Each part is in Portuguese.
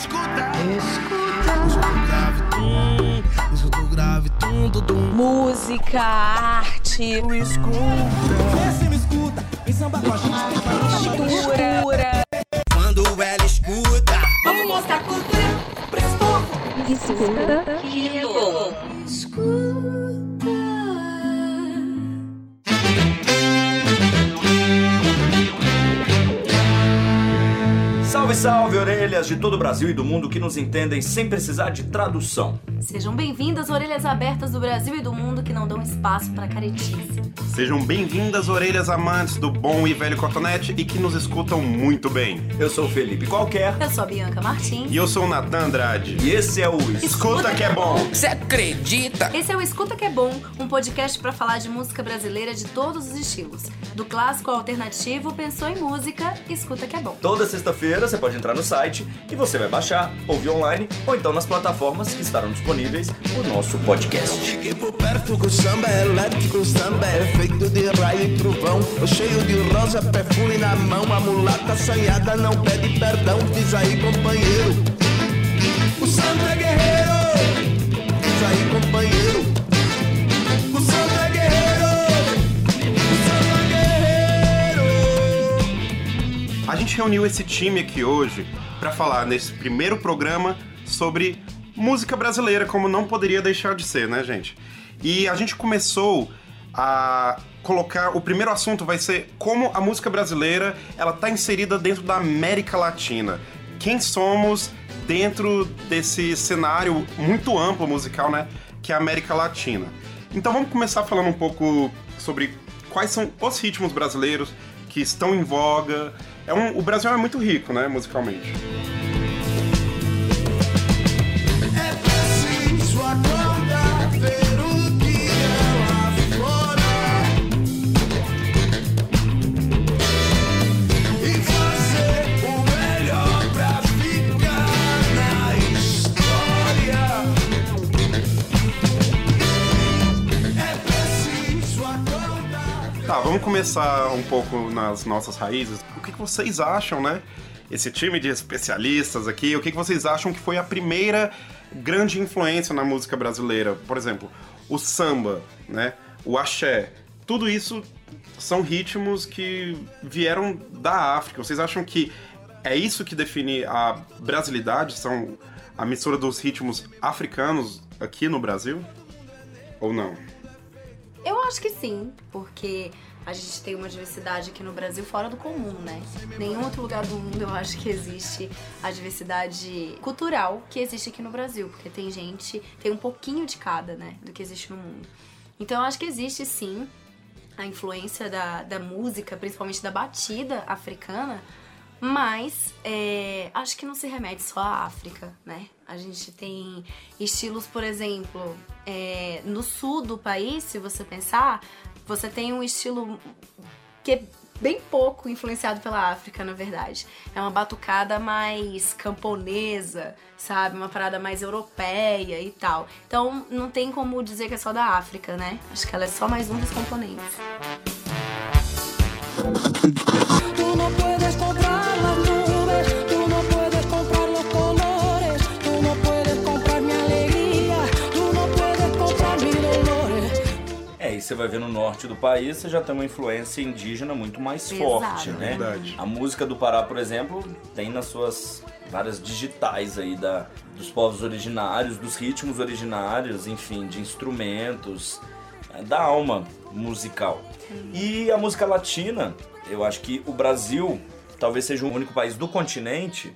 escuta, escuta. Escuta grave, tum, escuta grave, tum, tum, tum. Música, arte, Escuta. Vê se me escuta, em samba com a gente. cultura. Quando ela escuta, Vamos mostrar cultura. Prestou. Escuta. Que Salve, salve, orelhas de todo o Brasil e do mundo que nos entendem sem precisar de tradução. Sejam bem-vindas, orelhas abertas do Brasil e do mundo que não dão espaço para caretice. Sejam bem-vindas, orelhas amantes do bom e velho cotonete e que nos escutam muito bem. Eu sou o Felipe Qualquer Eu sou a Bianca Martins. E eu sou o Natan Andrade. e esse é o Escuta que é bom! você acredita? Esse é o Escuta Que É Bom, um podcast para falar de música brasileira de todos os estilos. Do clássico ao alternativo, pensou em música, escuta que é bom. Toda sexta-feira você pode entrar no site e você vai baixar, ouvir online ou então nas plataformas que estarão disponíveis o nosso podcast. Cheguei por perto com samba é elétrico, samba é feito de raio e trovão. Cheio de rosa, perfume na mão, a mulata assanhada não pede perdão. Diz aí, companheiro, o samba é guerreiro. Gente reuniu esse time aqui hoje para falar nesse primeiro programa sobre música brasileira, como não poderia deixar de ser, né, gente? E a gente começou a colocar o primeiro assunto vai ser como a música brasileira ela tá inserida dentro da América Latina. Quem somos dentro desse cenário muito amplo musical, né, que é a América Latina. Então vamos começar falando um pouco sobre quais são os ritmos brasileiros que estão em voga. É um, o Brasil é muito rico, né, musicalmente. Vamos começar um pouco nas nossas raízes. O que, vocês acham, né? Esse time de especialistas aqui, o que, que vocês acham que foi a primeira grande influência na música brasileira? Por exemplo, o samba, né? O axé. Tudo isso são ritmos que vieram da África. Vocês acham que é isso que define a brasilidade? São a mistura dos ritmos africanos aqui no Brasil? Ou não? Eu acho que sim, porque a gente tem uma diversidade aqui no Brasil fora do comum, né? Nenhum outro lugar do mundo eu acho que existe a diversidade cultural que existe aqui no Brasil, porque tem gente, tem um pouquinho de cada, né, do que existe no mundo. Então eu acho que existe sim a influência da, da música, principalmente da batida africana, mas é, acho que não se remete só à África, né? A gente tem estilos, por exemplo, é, no sul do país, se você pensar, você tem um estilo que é bem pouco influenciado pela África, na verdade. É uma batucada mais camponesa, sabe? Uma parada mais europeia e tal. Então não tem como dizer que é só da África, né? Acho que ela é só mais um dos componentes. Você vai ver no norte do país, você já tem uma influência indígena muito mais Exato. forte, né? Verdade. A música do Pará, por exemplo, tem nas suas várias digitais aí da, dos povos originários, dos ritmos originários, enfim, de instrumentos, é, da alma musical. E a música latina, eu acho que o Brasil talvez seja o único país do continente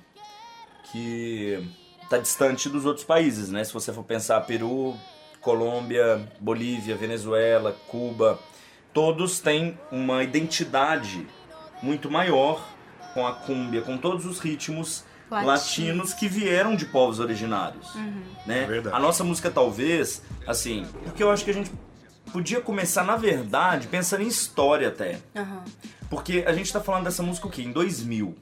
que está distante dos outros países, né? Se você for pensar Peru, Colômbia, Bolívia, Venezuela, Cuba, todos têm uma identidade muito maior com a cúmbia, com todos os ritmos Latinos. latinos que vieram de povos originários, né? É verdade. A nossa música talvez, assim, porque eu acho que a gente podia começar na verdade pensando em história até. Aham. Porque a gente tá falando dessa música o quê? Em 2000.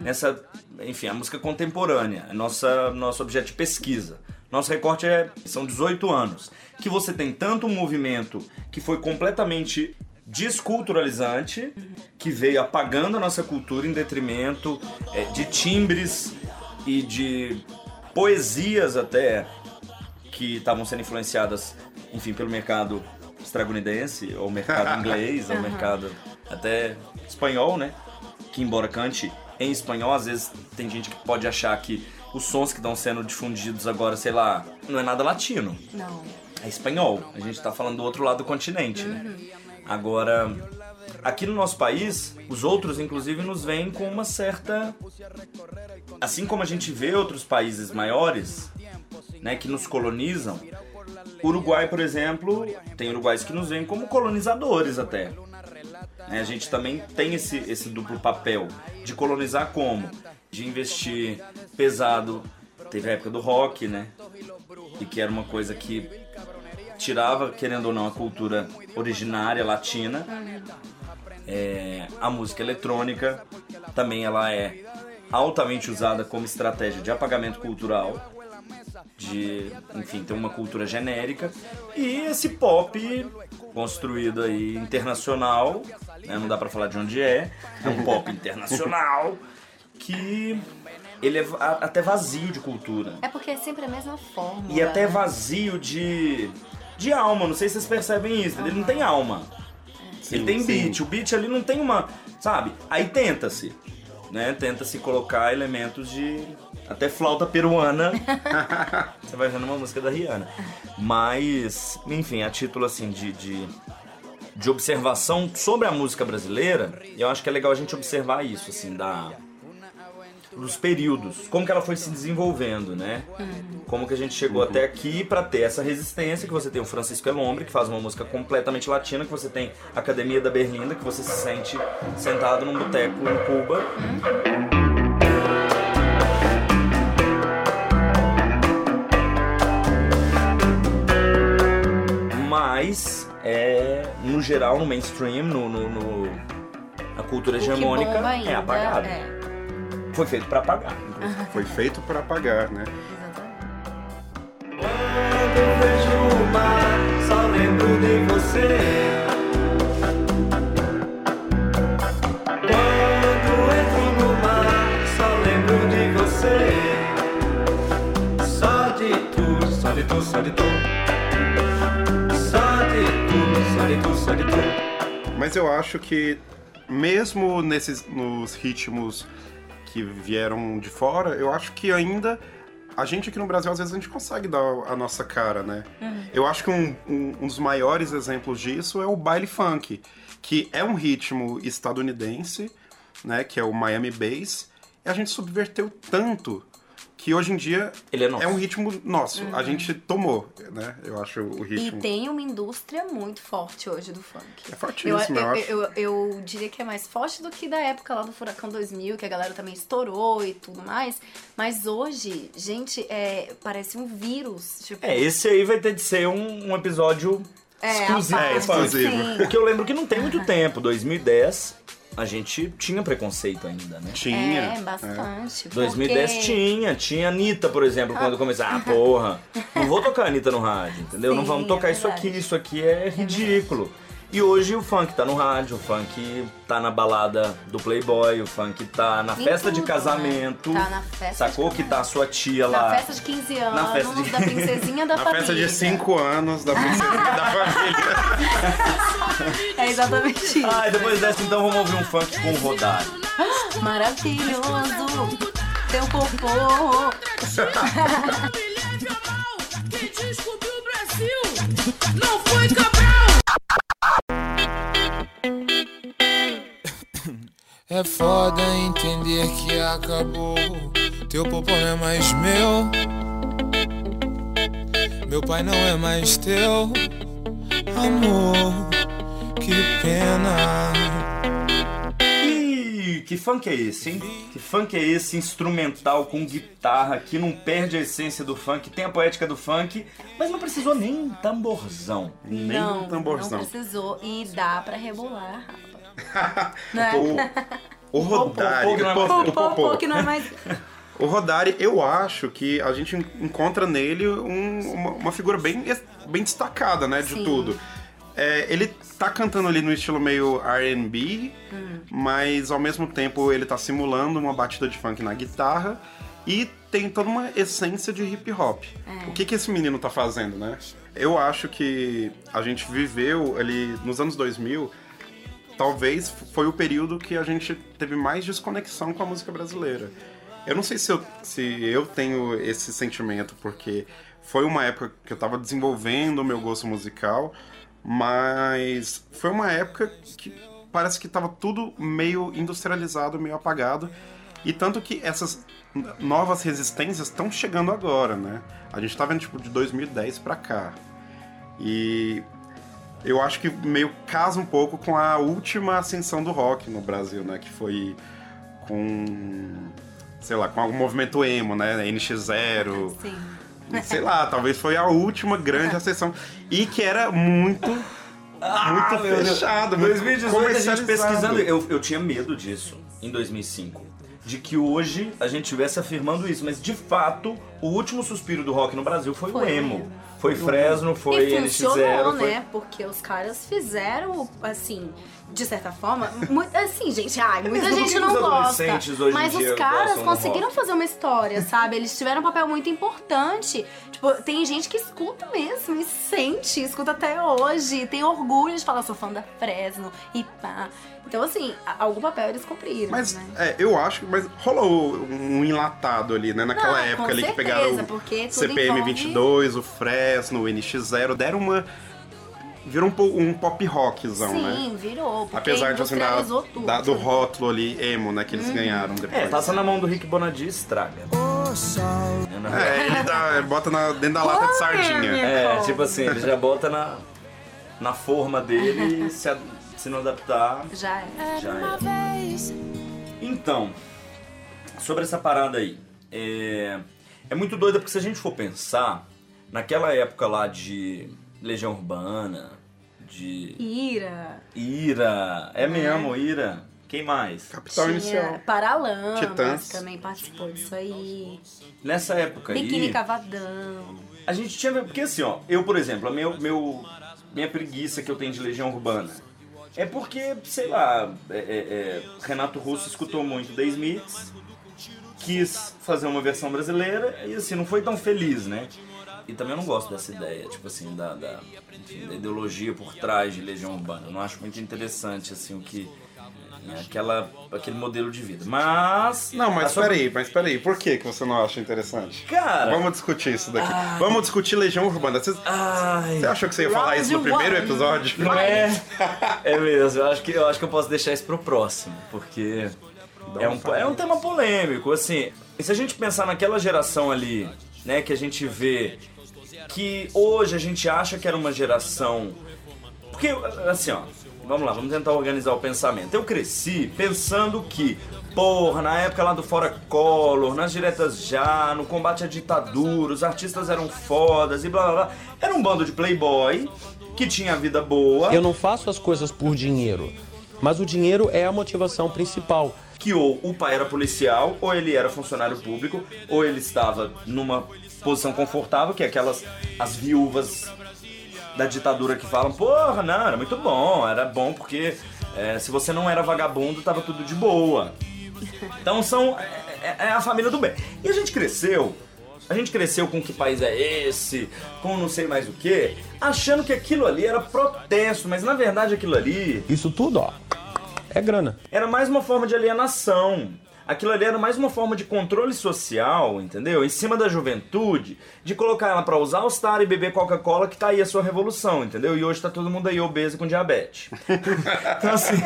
Nessa, enfim, a música contemporânea, é nossa, nosso objeto de pesquisa. Nosso recorte é, são 18 anos. Que você tem tanto um movimento que foi completamente desculturalizante, que veio apagando a nossa cultura em detrimento é, de timbres e de poesias até que estavam sendo influenciadas, enfim, pelo mercado estadunidense, ou mercado inglês, ou mercado até espanhol, né? Que embora cante em espanhol, às vezes tem gente que pode achar que os sons que estão sendo difundidos agora, sei lá, não é nada latino Não. é espanhol. A gente tá falando do outro lado do continente, né? Agora, aqui no nosso país, os outros, inclusive, nos veem com uma certa. Assim como a gente vê outros países maiores, né, que nos colonizam. Uruguai, por exemplo, tem uruguais que nos veem como colonizadores até. Né, A gente também tem esse, esse duplo papel de colonizar como? De investir pesado. Teve a época do rock, né? E que era uma coisa que tirava, querendo ou não, a cultura originária latina. É, a música eletrônica também ela é altamente usada como estratégia de apagamento cultural, de, enfim, ter uma cultura genérica. E esse pop construído aí internacional, né, não dá pra falar de onde é, é um pop internacional que ele é até vazio de cultura. É porque é sempre a mesma forma. E até vazio de, de alma, não sei se vocês percebem isso, ele não tem alma. ele tem sim. beat, o beat ali não tem uma. Sabe? Aí tenta-se. Né? Tenta-se colocar elementos de. Até flauta peruana. Você vai vendo uma música da Rihanna. Mas, enfim, a título assim de, de, de observação sobre a música brasileira, eu acho que é legal a gente observar isso, assim, da dos períodos, como que ela foi se desenvolvendo, né? Como que a gente chegou até aqui pra ter essa resistência, que você tem o Francisco Elombre, que faz uma música completamente latina, que você tem a Academia da Berlinda, que você se sente sentado num boteco em Cuba. Mas, é, no geral, no mainstream, no, no- no- a cultura hegemônica, é apagado. É, Foi feito pra apagar. inclusive. Foi feito para apagar, né? exatamente. Quando vejo o mar, só lembro de você. Quando entro no mar, só lembro de você. Só de tu, só de tu, só de tu. Só de tu, só de tu, só de tu. Mas eu acho que mesmo nesses nos ritmos que vieram de fora, eu acho que ainda a gente aqui no Brasil às vezes a gente consegue dar a nossa cara, né? Eu acho que um, um- um dos maiores exemplos disso é o baile funk, que é um ritmo estadunidense, né? Que é o Miami Bass, e a gente subverteu tanto que hoje em dia Ele é nosso. um ritmo nosso. A gente tomou, né? Eu acho o E ritmo. tem uma indústria muito forte hoje do funk. É Eu, fortíssimo, eu, eu, acho. eu, eu diria que é mais forte do que da época lá do Furacão 2000, que a galera também estourou e tudo mais. Mas hoje, gente, é, parece um vírus. Tipo, É, esse aí vai ter de ser um, um episódio é, exclusivo. É, exclusivo. Porque eu lembro que não tem muito tempo, 2010, a gente tinha preconceito ainda, né? Tinha. É, bastante. 2010 porque- tinha, tinha Anitta, por exemplo, quando começou. Ah, porra, não vou tocar Anitta no rádio, entendeu? não Sim, vamos tocar é isso aqui, isso aqui é ridículo. E hoje o funk tá no rádio, o funk tá na balada do Playboy, o funk tá na Em festa de tudo, né? casamento. Tá na festa de Sacou que tá a sua tia Na lá. festa de 15 anos, Na festa de- da princesinha da Na família. festa de 5 anos da princesa da família. É exatamente isso. Ah, e depois dessa então vamos ouvir um funk com o Rodário. Maravilhoso. Teu popô. Quem descobriu o Brasil não foi É foda entender que acabou. Teu popô não é mais meu. Meu pai não é mais teu. Amor, que pena. Ih, que funk é esse, hein? Que funk é esse instrumental com guitarra que não perde a essência do funk, tem a poética do funk, mas não precisou nem tamborzão. Nem não, tamborzão. não precisou. E dá pra rebolar. Né? O, o Rodari, Popô, que não é o mais O o que não é mais... O Rodari, eu acho que a gente encontra nele um- uma, uma figura bem, bem destacada, né, de Sim. tudo. É, ele tá cantando ali no estilo meio R&B, Hum. mas ao mesmo tempo ele tá simulando uma batida de funk na guitarra e tem toda uma essência de hip hop. É. O que que esse menino tá fazendo, né? Eu acho que a gente viveu ali nos anos 2000, talvez foi o período que a gente teve mais desconexão com a música brasileira. Eu não sei se eu, se eu tenho esse sentimento, porque foi uma época que eu tava desenvolvendo o meu gosto musical, mas foi uma época que parece que tava tudo meio industrializado, meio apagado. E tanto que essas novas resistências estão chegando agora, né? A gente tá vendo tipo de 2010 pra cá. E eu acho que meio casa um pouco com a última ascensão do rock no Brasil, né? Que foi com. sei lá, com o movimento emo, né? NX0. Sim. Sei lá, talvez foi a última grande ascensão. E que era muito. muito Ah, meu Deus. fechado, muito 2018 a gente pesquisando, eu, eu tinha medo disso em 2005. De que hoje a gente estivesse afirmando isso, mas de fato, o último suspiro do rock no Brasil foi, Foi o o emo. Foi Fresno, foi e NX0. funcionou, foi... né? Porque os caras fizeram, assim, de certa forma, muito, assim, gente, ai, muita mesmo gente que não os gosta. Mas os caras conseguiram fazer uma história, sabe? Eles tiveram um papel muito importante. Tipo, tem gente que escuta mesmo e sente, escuta até hoje, tem orgulho de falar, sou fã da Fresno e pá. Então, assim, algum papel eles cumpriram, Mas né? é, eu acho que mas rolou um enlatado ali, né? Naquela Não, época ali que certeza, pegaram porque o CPM envolve- 22, o Fresno, o NX0, deram uma. Virou um, um pop rockzão, né? Sim, virou. Apesar de assim, da, tudo. da- do rótulo ali, emo, né, que eles ganharam depois. É, passa na mão do Rick Bonadi e estraga. É, ele dá- bota na- dentro da lata de sardinha. É, tipo assim, ele já bota na, na forma dele e se, se não adaptar, Já é. já é. Então, sobre essa parada aí, é, é muito doida porque se a gente for pensar, naquela época lá de Legião Urbana, de Ira. Ira, é mesmo, Ira, quem mais? Capital Inicial. Tinha Paralamas Titãs. também participou disso aí. Nessa época Biquíni aí, Cavadão. a gente tinha, porque assim, ó, eu por exemplo, a meu, meu, minha preguiça que eu tenho de Legião Urbana é porque, sei lá, é- é- é, Renato Russo escutou muito The Smiths, quis fazer uma versão brasileira e assim, não foi tão feliz, né? E também eu não gosto dessa ideia, tipo assim, da, da, enfim, da ideologia por trás de Legião Urbana. Eu não acho muito interessante, assim, o que. né, aquela, aquele modelo de vida. Mas. Não, mas sua- peraí, mas peraí, por que, que você não acha interessante? Cara. Vamos discutir isso daqui. Vamos discutir Legião Urbana. Você, Ai. você achou que você ia falar isso no primeiro episódio? Não é? É mesmo, eu acho que eu acho que eu posso deixar isso pro próximo, porque é um é um tema polêmico, assim. E se a gente pensar naquela geração ali, né, que a gente vê que hoje a gente acha que era uma geração. Porque, assim, ó, vamos lá, vamos tentar organizar o pensamento. Eu cresci pensando que, porra, na época lá do Fora Collor, nas diretas já, no combate à ditadura, os artistas eram fodas e blá blá blá. Era um bando de playboy que tinha vida boa. Eu não faço as coisas por dinheiro, mas o dinheiro é a motivação principal. Que ou o pai era policial, ou ele era funcionário público, ou ele estava numa posição confortável, que é aquelas as viúvas da ditadura que falam, porra, não, era muito bom, era bom porque é, se você não era vagabundo, tava tudo de boa. Então são. É, é a família do bem. E a gente cresceu. A gente cresceu com que país é esse, com não sei mais o que, achando que aquilo ali era protesto, mas na verdade aquilo ali Isso tudo, ó, é grana. era mais uma forma de alienação. Aquilo ali era mais uma forma de controle social, entendeu? Em cima da juventude, de colocar ela pra usar All-Star e beber Coca-Cola, que tá aí a sua revolução, entendeu? E hoje tá todo mundo aí obeso com diabetes. então assim.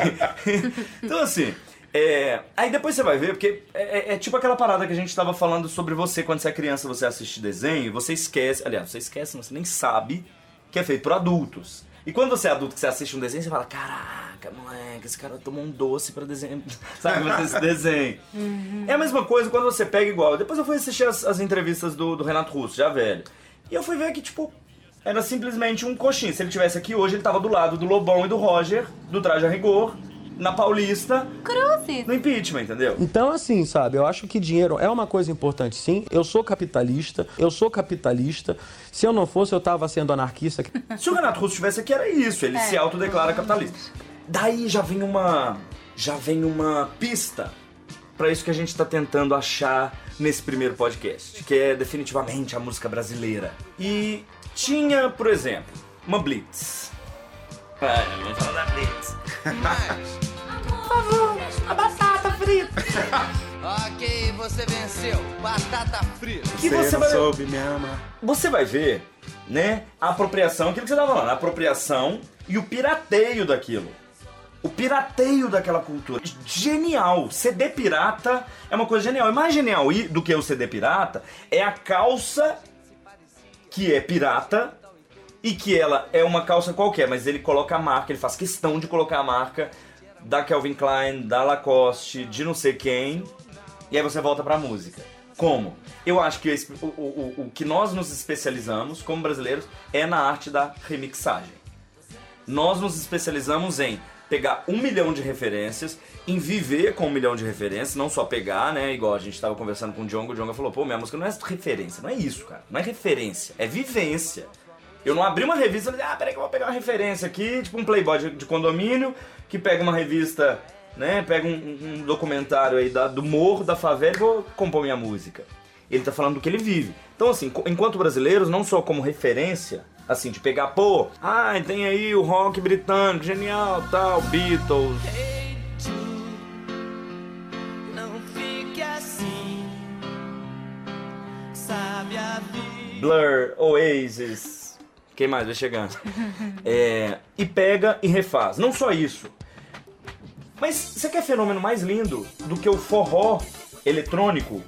então assim. é, aí depois você vai ver, porque é, é- é tipo aquela parada que a gente tava falando sobre você quando você é criança, você assiste desenho, e você esquece. Aliás, você esquece, você nem sabe que é feito por adultos. E quando você é adulto que você assiste um desenho, você fala, caraca, moleque, esse cara tomou um doce pra desenho. Sabe, fazer esse desenho. É a mesma coisa quando você pega igual. Depois eu fui assistir as, as entrevistas do, do Renato Russo, já velho. E eu fui ver que, tipo, era simplesmente um coxinha. Se ele tivesse aqui hoje, ele tava do lado do Lobão e do Roger, do Traje a Rigor, na Paulista, Cruzes. no impeachment, entendeu? Então, assim, sabe, eu acho que dinheiro é uma coisa importante, sim. Eu sou capitalista, eu sou capitalista. Se eu não fosse, eu tava sendo anarquista. Se o Renato Russo estivesse aqui, era isso. Ele se autodeclara capitalista. Daí já vem uma. Já vem uma pista pra isso que a gente tá tentando achar nesse primeiro podcast, que é definitivamente a música brasileira. E tinha, por exemplo, uma Blitz. Ah, vamos falar da Blitz. Por favor, a batata frita. Ok, você venceu. Batata frita. Que você não vai, soube me amar. você vai ver, né, a apropriação, aquilo que você tava falando, a apropriação e o pirateio daquilo. O pirateio daquela cultura. Genial. CD pirata é uma coisa genial. E mais genial do que o CD pirata é a calça que é pirata e que ela é uma calça qualquer, mas ele coloca a marca, ele faz questão de colocar a marca da Calvin Klein, da Lacoste, de não sei quem, e aí você volta pra música. Como? Eu acho que o, o- o- o que nós nos especializamos como brasileiros é na arte da remixagem. Nós nos especializamos em pegar um milhão de referências, em viver com um milhão de referências, não só pegar, né? Igual a gente tava conversando com o Djongo, o Djongo falou, pô, minha música não é referência, não é isso, cara. Não é referência, é vivência. Eu não abri uma revista e falei, ah, peraí que eu vou pegar uma referência aqui, tipo um playboy de, de condomínio, que pega uma revista, né? Pega um, um documentário aí da- do morro, da favela e vou compor minha música. Ele tá falando do que ele vive. Então, assim, enquanto brasileiros, não só como referência, assim, de pegar, pô, ah, tem aí o rock britânico, genial, tal, Beatles. Assim. Sabe a vida. Blur, Oasis, quem mais vai chegando? É, e pega e refaz. Não só isso. Mas você quer fenômeno mais lindo do que o forró eletrônico?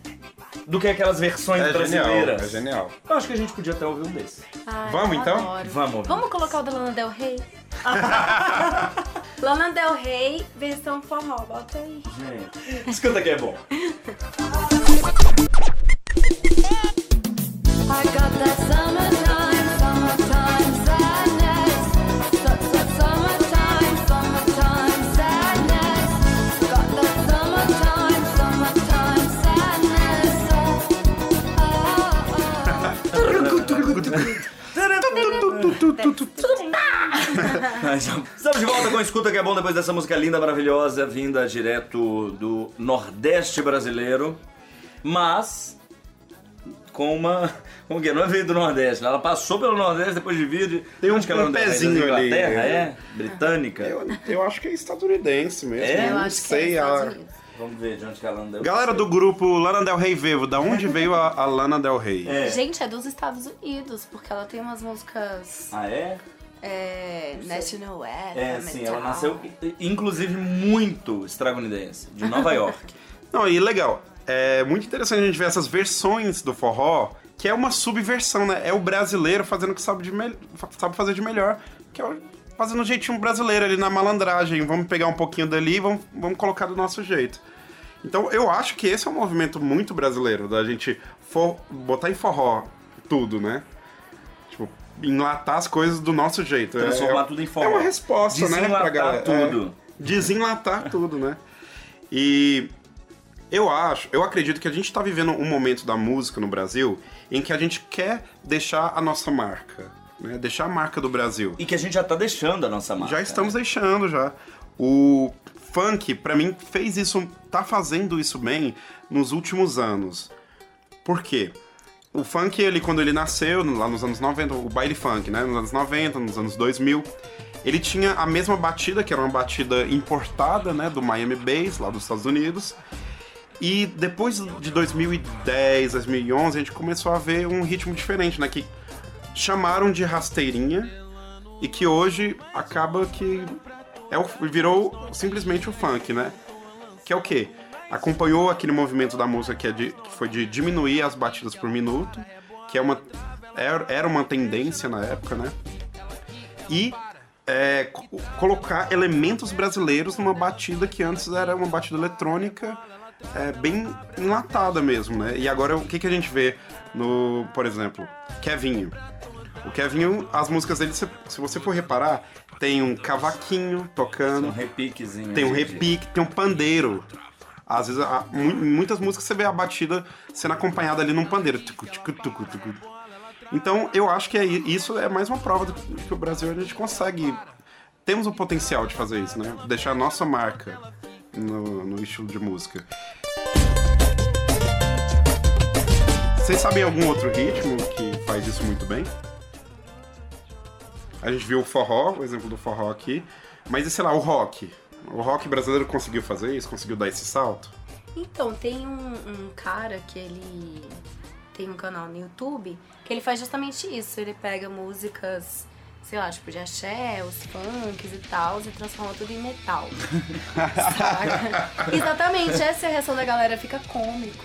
Do que aquelas versões É genial, brasileiras? é genial. Eu acho que a gente podia até ouvir um desse. Ai, Vamos, então? adoro. Vamos ouvir. Vamos colocar o da Lana Del Rey? Lana Del Rey, versão forró. Bota aí. Gente, escuta que é bom. I got that summertime, Estamos de volta com Escuta que é bom depois dessa música linda, maravilhosa, vinda direto do Nordeste brasileiro. Mas com uma. Como que é? Não é veio do Nordeste, né? ela passou pelo Nordeste depois de vir de. Tem um- onde que ela um anda? pezinho Da ali, Inglaterra, né? é? Britânica. Eu, eu acho que é estadunidense mesmo. É? eu não acho que sei. é Estados a... Vamos ver de onde que ela anda. Eu Galera sei. do grupo Lana Del Rey Vevo, da onde veio a, a Lana Del Rey? É. Gente, é dos Estados Unidos, porque ela tem umas músicas Ah, é? é, National Anthem É, sim, ela nasceu, inclusive, muito estadunidense, de Nova York. Não, e legal. É muito interessante a gente ver essas versões do forró, que é uma subversão, né? É o brasileiro fazendo o que sabe, de mel- sabe fazer de melhor, que é o- fazendo um jeitinho brasileiro ali na malandragem. Vamos pegar um pouquinho dali e vamos, vamos colocar do nosso jeito. Então eu acho que esse é um movimento muito brasileiro, da gente for, botar em forró tudo, né? Tipo, enlatar as coisas do nosso jeito. É- Transformar é, tudo em forró. É uma resposta, né? Pra galera. tudo. É, desenlatar tudo, né? E eu acho, eu acredito que a gente tá vivendo um momento da música no Brasil em que a gente quer deixar a nossa marca, né? Deixar a marca do Brasil. E que a gente já tá deixando a nossa marca. Já estamos deixando já. O funk, pra mim, fez isso, tá fazendo isso bem nos últimos anos. Por quê? O funk, ele, quando ele nasceu, lá nos anos 90, o baile funk, né? Nos anos 90, nos anos 2000, ele tinha a mesma batida, que era uma batida importada, né? Do Miami Bass, lá dos Estados Unidos. E depois de 2010, 2011, a gente começou a ver um ritmo diferente, né? Que chamaram de rasteirinha e que hoje acaba que é o, virou simplesmente o funk, né? Que é o quê? Acompanhou aquele movimento da música que, é de, que foi de diminuir as batidas por minuto, que é uma era, uma tendência na época, né? E é, co- colocar elementos brasileiros numa batida que antes era uma batida eletrônica é, bem enlatada mesmo, né? E agora o que, que a gente vê no, por exemplo, Kevinho. O Kevinho, as músicas dele, se, se você for reparar, tem um cavaquinho tocando, Um repiquezinho. tem um de- repique, tem um pandeiro. Às vezes, muitas músicas você vê a batida sendo acompanhada ali num pandeiro. Tucu, tucu, tucu, tucu. Então, eu acho que é, isso é mais uma prova do que o Brasil a gente consegue. Temos o potencial de fazer isso, né? Deixar a nossa marca no, no estilo de música. Vocês sabem algum outro ritmo que faz isso muito bem? A gente viu o forró, o exemplo do forró aqui, mas e sei lá, o rock? O rock brasileiro conseguiu fazer isso? Conseguiu dar esse salto? Então, tem um, um cara que ele tem um canal no YouTube que ele faz justamente isso. Ele pega músicas, sei lá, tipo de axé, os funks e tal, e transforma tudo em metal. Exatamente, essa é a reação da galera, fica cômico.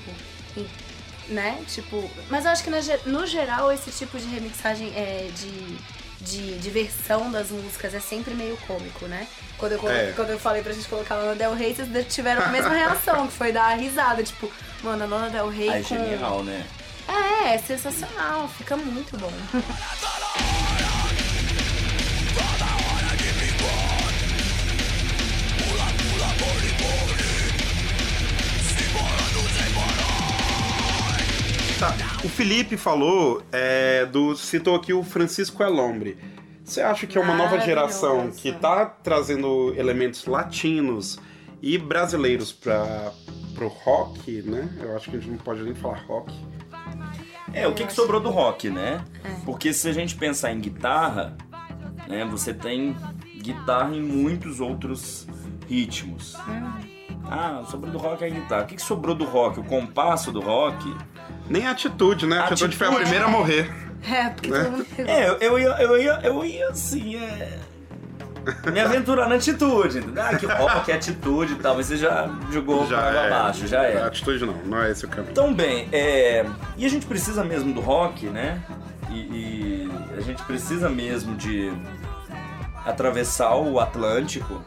Né? Tipo. Mas eu acho que no geral esse tipo de remixagem é de. De, de versão das músicas é sempre meio cômico, né? Quando eu, colo- É. quando eu falei pra gente colocar Lana Del Rey, vocês tiveram a mesma reação, que foi dar risada. Tipo, mano, a Lana Del Rey Ai, com... genial, né? É, é sensacional, fica muito bom. O Felipe falou é, do. citou aqui o Francisco Elombre. Você acha que é uma nova geração que tá trazendo elementos latinos e brasileiros para pro rock, né? Eu acho que a gente não pode nem falar rock. É, o que, que sobrou do rock, né? Porque se a gente pensar em guitarra, né, você tem guitarra em muitos outros ritmos. Ah, sobrou do rock é a guitarra. O que, que sobrou do rock? O compasso do rock? Nem a atitude, né? A atitude, foi a Atitude. primeira a morrer. É, porque todo mundo. É, eu, ia, eu ia, eu ia assim, é... Me aventurar na atitude, entendeu? Ah, que rock atitude e tal, mas você já jogou Já pra é. baixo, já é. atitude não, não é esse o caminho. Então, bem, é, e a gente precisa mesmo do rock, né? E, e a gente precisa mesmo de atravessar o Atlântico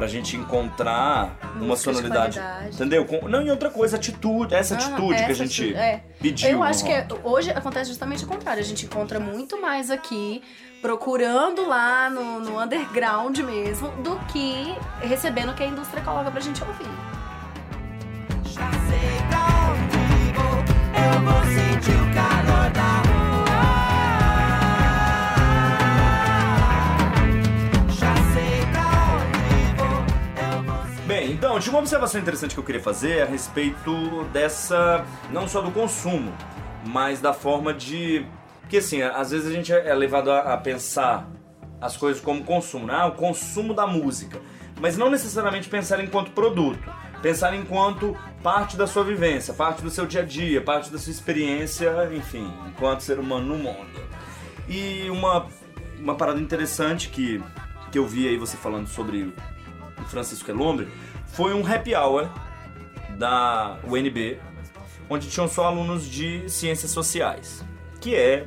pra gente encontrar uma Músicas sonoridade. Entendeu? Com- Não, e outra coisa, atitude, essa Ah, atitude que a essa gente é. pediu. Eu acho que é- hoje acontece justamente o contrário. A gente encontra muito mais aqui, procurando lá no, no underground mesmo, do que recebendo o que a indústria coloca pra gente ouvir. Já sei pra onde vou, eu vou sentir o calor da então, tinha uma observação interessante que eu queria fazer a respeito dessa, não só do consumo, mas da forma de. Porque assim, às vezes a gente é levado a, a pensar as coisas como consumo, né? Ah, o consumo da música. Mas não necessariamente pensar enquanto produto. Pensar enquanto parte da sua vivência, parte do seu dia a dia, parte da sua experiência, enfim, enquanto ser humano no mundo. E uma, uma parada interessante que, que eu vi aí você falando sobre o Francisco Elombre foi um happy hour da UNB, onde tinham só alunos de ciências sociais, que é,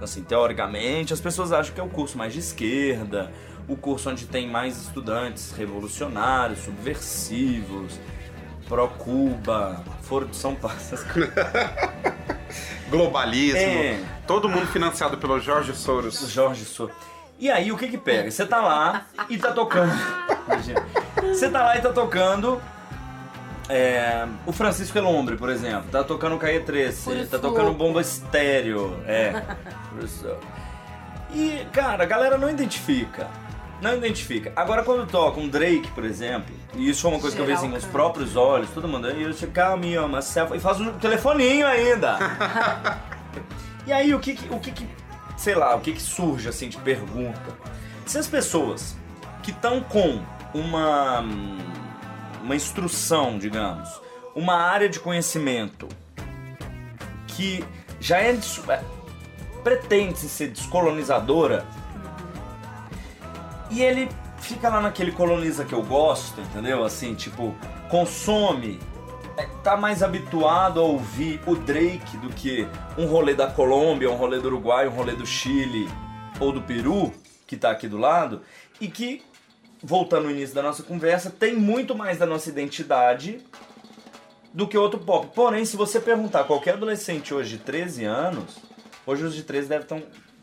assim, teoricamente, as pessoas acham que é o curso mais de esquerda, o curso onde tem mais estudantes revolucionários, subversivos, pró-Cuba, Foro de São Paulo, essas coisas. Globalismo. É. Todo mundo financiado pelo Jorge Soros. Jorge Sou. E aí, o que que pega? Você tá lá e tá tocando. Você tá lá e tá tocando. é, o Francisco Elombre, por exemplo, tá tocando o Caia 13, Puro tá tocando bomba estéreo. É. E, cara, a galera não identifica. Não identifica. Agora, quando toca um Drake, por exemplo, e isso foi uma coisa que eu vi Geral assim, com os próprios olhos, todo mundo, aí eu calma, me ama, selfie, e faz um telefoninho ainda. E aí, o que que, o que que, sei lá, o que que surge, assim, de pergunta? Se as pessoas que estão com uma, uma instrução, digamos, uma área de conhecimento que já é, é, pretende ser descolonizadora, e ele fica lá naquele coloniza que eu gosto, entendeu? Assim, tipo, consome, tá mais habituado a ouvir o Drake do que um rolê da Colômbia, um rolê do Uruguai, um rolê do Chile ou do Peru, que tá aqui do lado, e que, voltando ao início da nossa conversa, tem muito mais da nossa identidade do que outro pop. Porém, se você perguntar a qualquer adolescente hoje de 13 anos, hoje os de 13 devem estar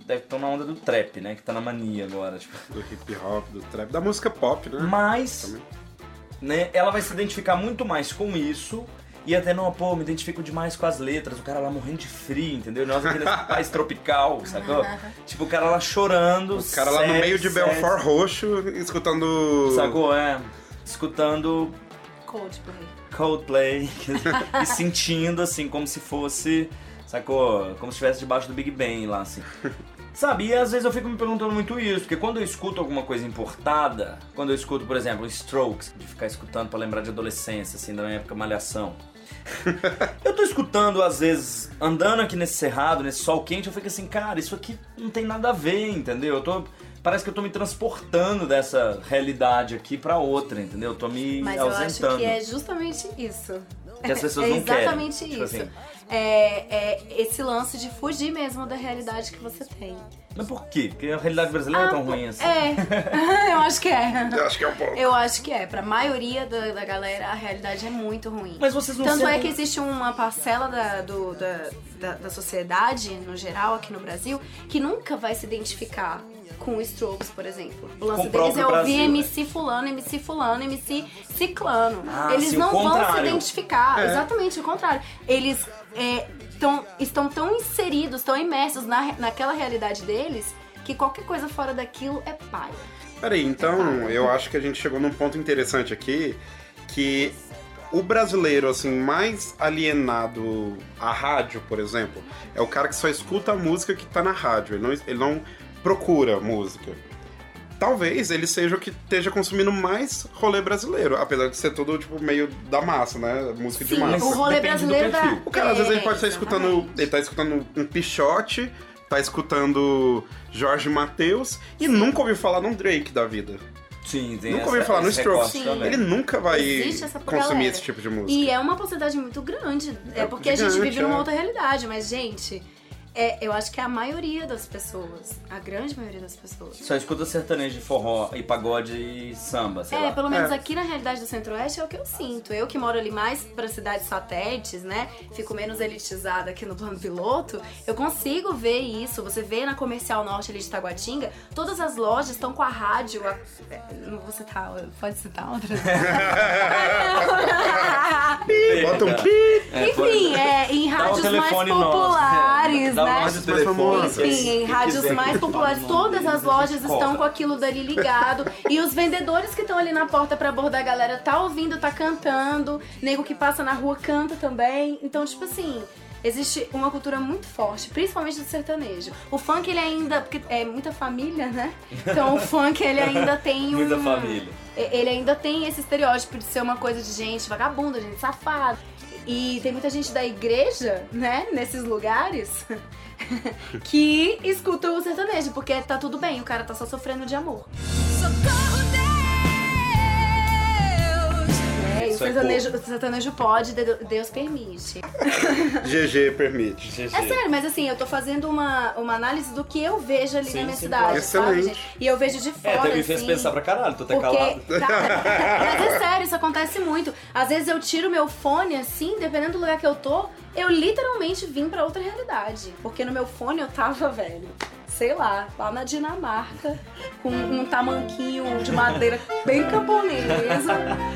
deve tão na onda do trap, né? Que tá na mania agora, tipo. Do hip hop, do trap, da música pop, né? Mas, Também. Né, ela vai se identificar muito mais com isso. E até, não, pô, me identifico demais com as letras. O cara lá morrendo de frio, entendeu? Nós aqui nesse país tropical, sacou? Tipo, o cara lá chorando. O cara lá no meio de sério. Belfort Roxo, escutando. Sacou, é. escutando Coldplay. Coldplay e sentindo assim como se fosse, sacou? Como se estivesse debaixo do Big Bang lá assim. Sabe, e às vezes eu fico me perguntando muito isso, porque quando eu escuto alguma coisa importada, quando eu escuto, por exemplo, Strokes, de ficar escutando pra lembrar de adolescência, assim, da minha época malhação. eu tô escutando, às vezes, andando aqui nesse cerrado, nesse sol quente, eu fico assim, cara, isso aqui não tem nada a ver, entendeu? Eu tô. Parece que eu tô me transportando dessa realidade aqui pra outra, entendeu? Eu tô me Mas eu ausentando. acho que é justamente isso. Que as pessoas é não querem. exatamente Tipo isso. assim. É, é esse lance de fugir mesmo da realidade que você tem. Mas por quê? Porque a realidade brasileira é tão ruim assim. É, eu acho que é. Eu acho que é um pouco. Eu acho que é. Pra maioria da, da galera, a realidade é muito ruim. Mas vocês não Tanto é que existe uma parcela da, do- da, da, da sociedade, no geral, aqui no Brasil, que nunca vai se identificar com o Strokes, por exemplo. O lance Com o deles é ouvir Brasil, MC fulano, MC fulano, MC ciclano. Ah, Eles sim, o não vão se identificar. É. Exatamente o contrário. Eles é, tão, estão tão inseridos, tão imersos na, naquela realidade deles, que qualquer coisa fora daquilo é pai. Peraí, então eu acho que a gente chegou num ponto interessante aqui, que o brasileiro, assim, mais alienado à rádio, por exemplo, é o cara que só escuta a música que tá na rádio, ele não, ele não procura música. Talvez ele seja o que esteja consumindo mais rolê brasileiro, apesar de ser tudo, tipo, meio da massa, né? Música de Sim, massa. o rolê depende do brasileiro da... perfil. O cara, às vezes, ele É, pode estar exatamente. escutando. Ele tá escutando um Pichote, tá escutando Jorge Matheus e nunca ouviu falar num Drake da vida. Sim, tem Nunca essa- ouviu falar no Strokes. Ele nunca vai consumir galera. esse tipo de música. E é uma possibilidade muito grande. É, É porque a gente gigante, vive numa é. outra realidade, mas, gente, é, eu acho que é a maioria das pessoas. A grande maioria das pessoas. Só escuta sertanejo de forró e pagode e samba, sei É, lá. pelo menos É. aqui na realidade do Centro-Oeste é o que eu sinto. Eu que moro ali mais para cidades satélites, né? Fico menos elitizada aqui no plano piloto. Eu consigo ver isso. Você vê na Comercial Norte ali de Taguatinga, todas as lojas estão com a rádio. a- é, Não vou citar, pode citar outras? Bota um pi. É, pode- Enfim, é, em rádios mais telefone nosso. populares, Né? nosso telefone. Enfim, em rádios mais populares, todas as lojas estão com aquilo dali ligado. e os vendedores que estão ali na porta pra abordar a galera tá ouvindo, tá cantando. Nego que passa na rua canta também. Então, tipo assim. Existe uma cultura muito forte, principalmente do sertanejo. O funk, ele ainda. Porque é muita família, né? Então o funk, ele ainda tem um. Muita família. Ele ainda tem esse estereótipo de ser uma coisa de gente vagabunda, gente safada. E tem muita gente da igreja, né, nesses lugares, que escuta o sertanejo, porque tá tudo bem, o cara tá só sofrendo de amor. Socorro, sertanejo, o sertanejo pode, de- Deus permite. GG permite. É sério, mas assim, eu tô fazendo uma, uma análise do que eu vejo ali Sim, na minha sim, cidade, sabe, Excelente. gente? E eu vejo de fora, É, até me fez assim, pensar pra caralho, tô até calado. Porque, cara, mas é sério, isso acontece muito. Às vezes eu tiro meu fone assim, dependendo do lugar que eu tô, eu literalmente vim pra outra realidade. Porque no meu fone eu tava, velho, sei lá, lá na Dinamarca, com um tamanquinho de madeira bem camponesa,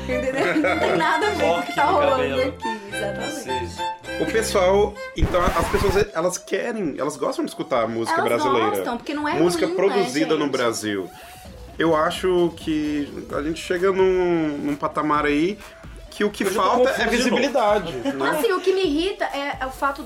entendeu? Não tem nada a ver com o que tá rolando cabelo. aqui, exatamente. O pessoal, então as pessoas, elas querem, elas gostam de escutar música Elas brasileira. gostam, porque não é Música ruim, produzida né, no? Brasil. Eu acho que a gente chega num, num patamar aí que o que Eu falta é visibilidade, né? Assim, o que me irrita é, é o fato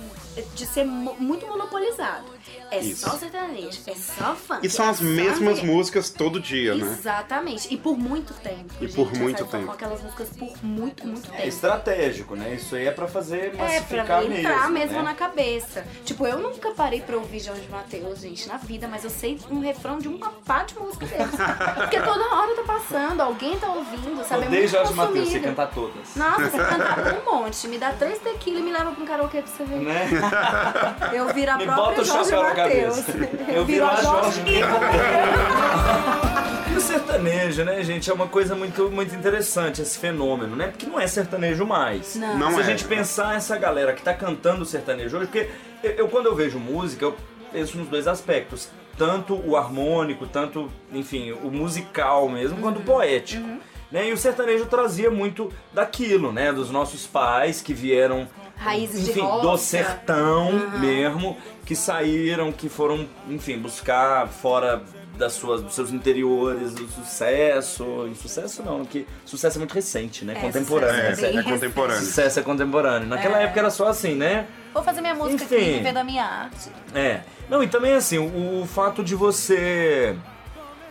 de ser muito monopolizado. É Isso. só sertanejo, é só funk. E são é as mesmas músicas todo dia, né? Exatamente. E por muito tempo. E gente, por muito sabe? tempo. Com aquelas músicas por muito, muito É tempo. estratégico, né? Isso aí é pra fazer É, massificar pra entrar mesmo, mesmo né? na cabeça. Tipo, eu nunca parei pra ouvir Jorge Matheus, gente, na vida, mas eu sei um refrão de uma pá de música deles. Porque toda hora tá passando, alguém tá ouvindo, sabe? É Odeio muito Jorge Matheus, consumido. cantar todas. Nossa, você canta um monte. Me dá três tequila e me leva pra um karaokê pra você ver. Né? Eu viro a Me própria bota o Jorge Matheus. cabeça. Eu, Eu viro a Jorge. E o sertanejo, né, gente, é uma coisa muito, muito interessante, esse fenômeno, né? Porque não é sertanejo mais. Não. Não Se é. a gente pensar essa galera que tá cantando sertanejo hoje, porque eu, eu, quando eu vejo música, eu penso nos dois aspectos. Tanto o harmônico, tanto, enfim, o musical mesmo, quanto o poético. Né? E o sertanejo trazia muito daquilo, né? Dos nossos pais que vieram Raízes enfim, do sertão mesmo, que saíram, que foram, enfim, buscar fora das suas, dos seus interiores, do sucesso. E sucesso não, que sucesso é muito recente, né? É, Contemporâneo. sucesso é bem é contemporâneo. Sucesso é contemporâneo. Naquela É. época era só assim, né? Vou fazer minha música Enfim. aqui, viver da minha arte. É. Não, e também assim, o, o fato de você.